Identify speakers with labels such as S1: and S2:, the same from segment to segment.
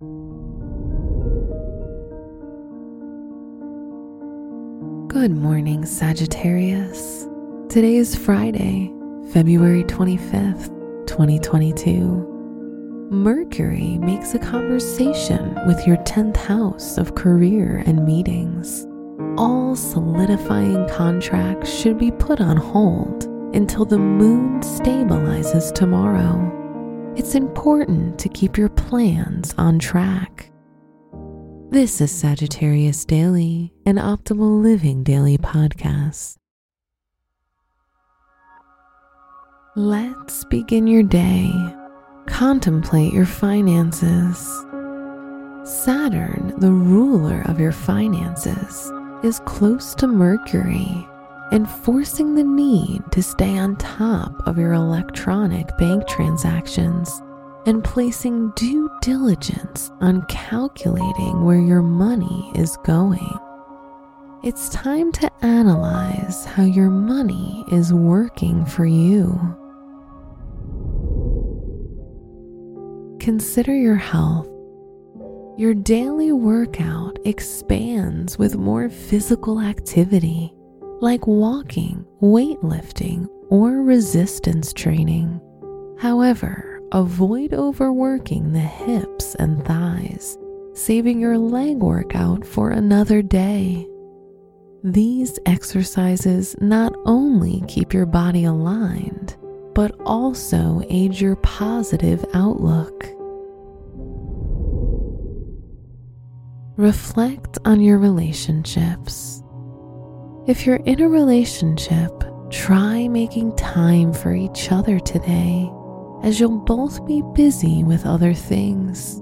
S1: Good morning, Sagittarius. Today is Friday, February 25th, 2022. Mercury makes a conversation with your 10th house of career and meetings. All solidifying contracts should be put on hold until the moon stabilizes tomorrow. It's important to keep your plans on track. This is Sagittarius Daily, an optimal living daily podcast. Let's begin your day. Contemplate your finances. Saturn, the ruler of your finances, is close to Mercury, enforcing the need to stay on top of your electronic bank transactions and placing due diligence on calculating where your money is going. It's time to analyze how your money is working for you. Consider your health. Your daily workout expands with more physical activity, like walking, weightlifting, or resistance training. However, Avoid overworking the hips and thighs, saving your leg workout for another day. These exercises not only keep your body aligned, but also aid your positive outlook. Reflect on your relationships. If you're in a relationship, try making time for each other today as you'll both be busy with other things.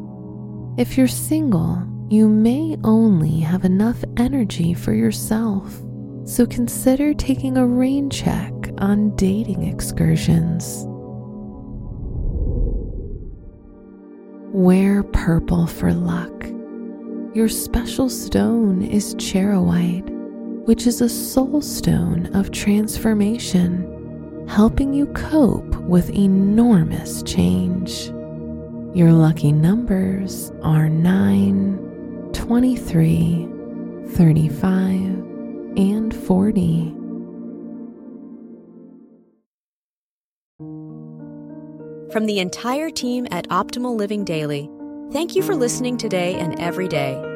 S1: If you're single, you may only have enough energy for yourself, so consider taking a rain check on dating excursions. Wear purple for luck. Your special stone is charoite, which is a soul stone of transformation helping you cope with enormous change. Your lucky numbers are 9, 23, 35, and 40.
S2: From the entire team at Optimal Living Daily, thank you for listening today and every day.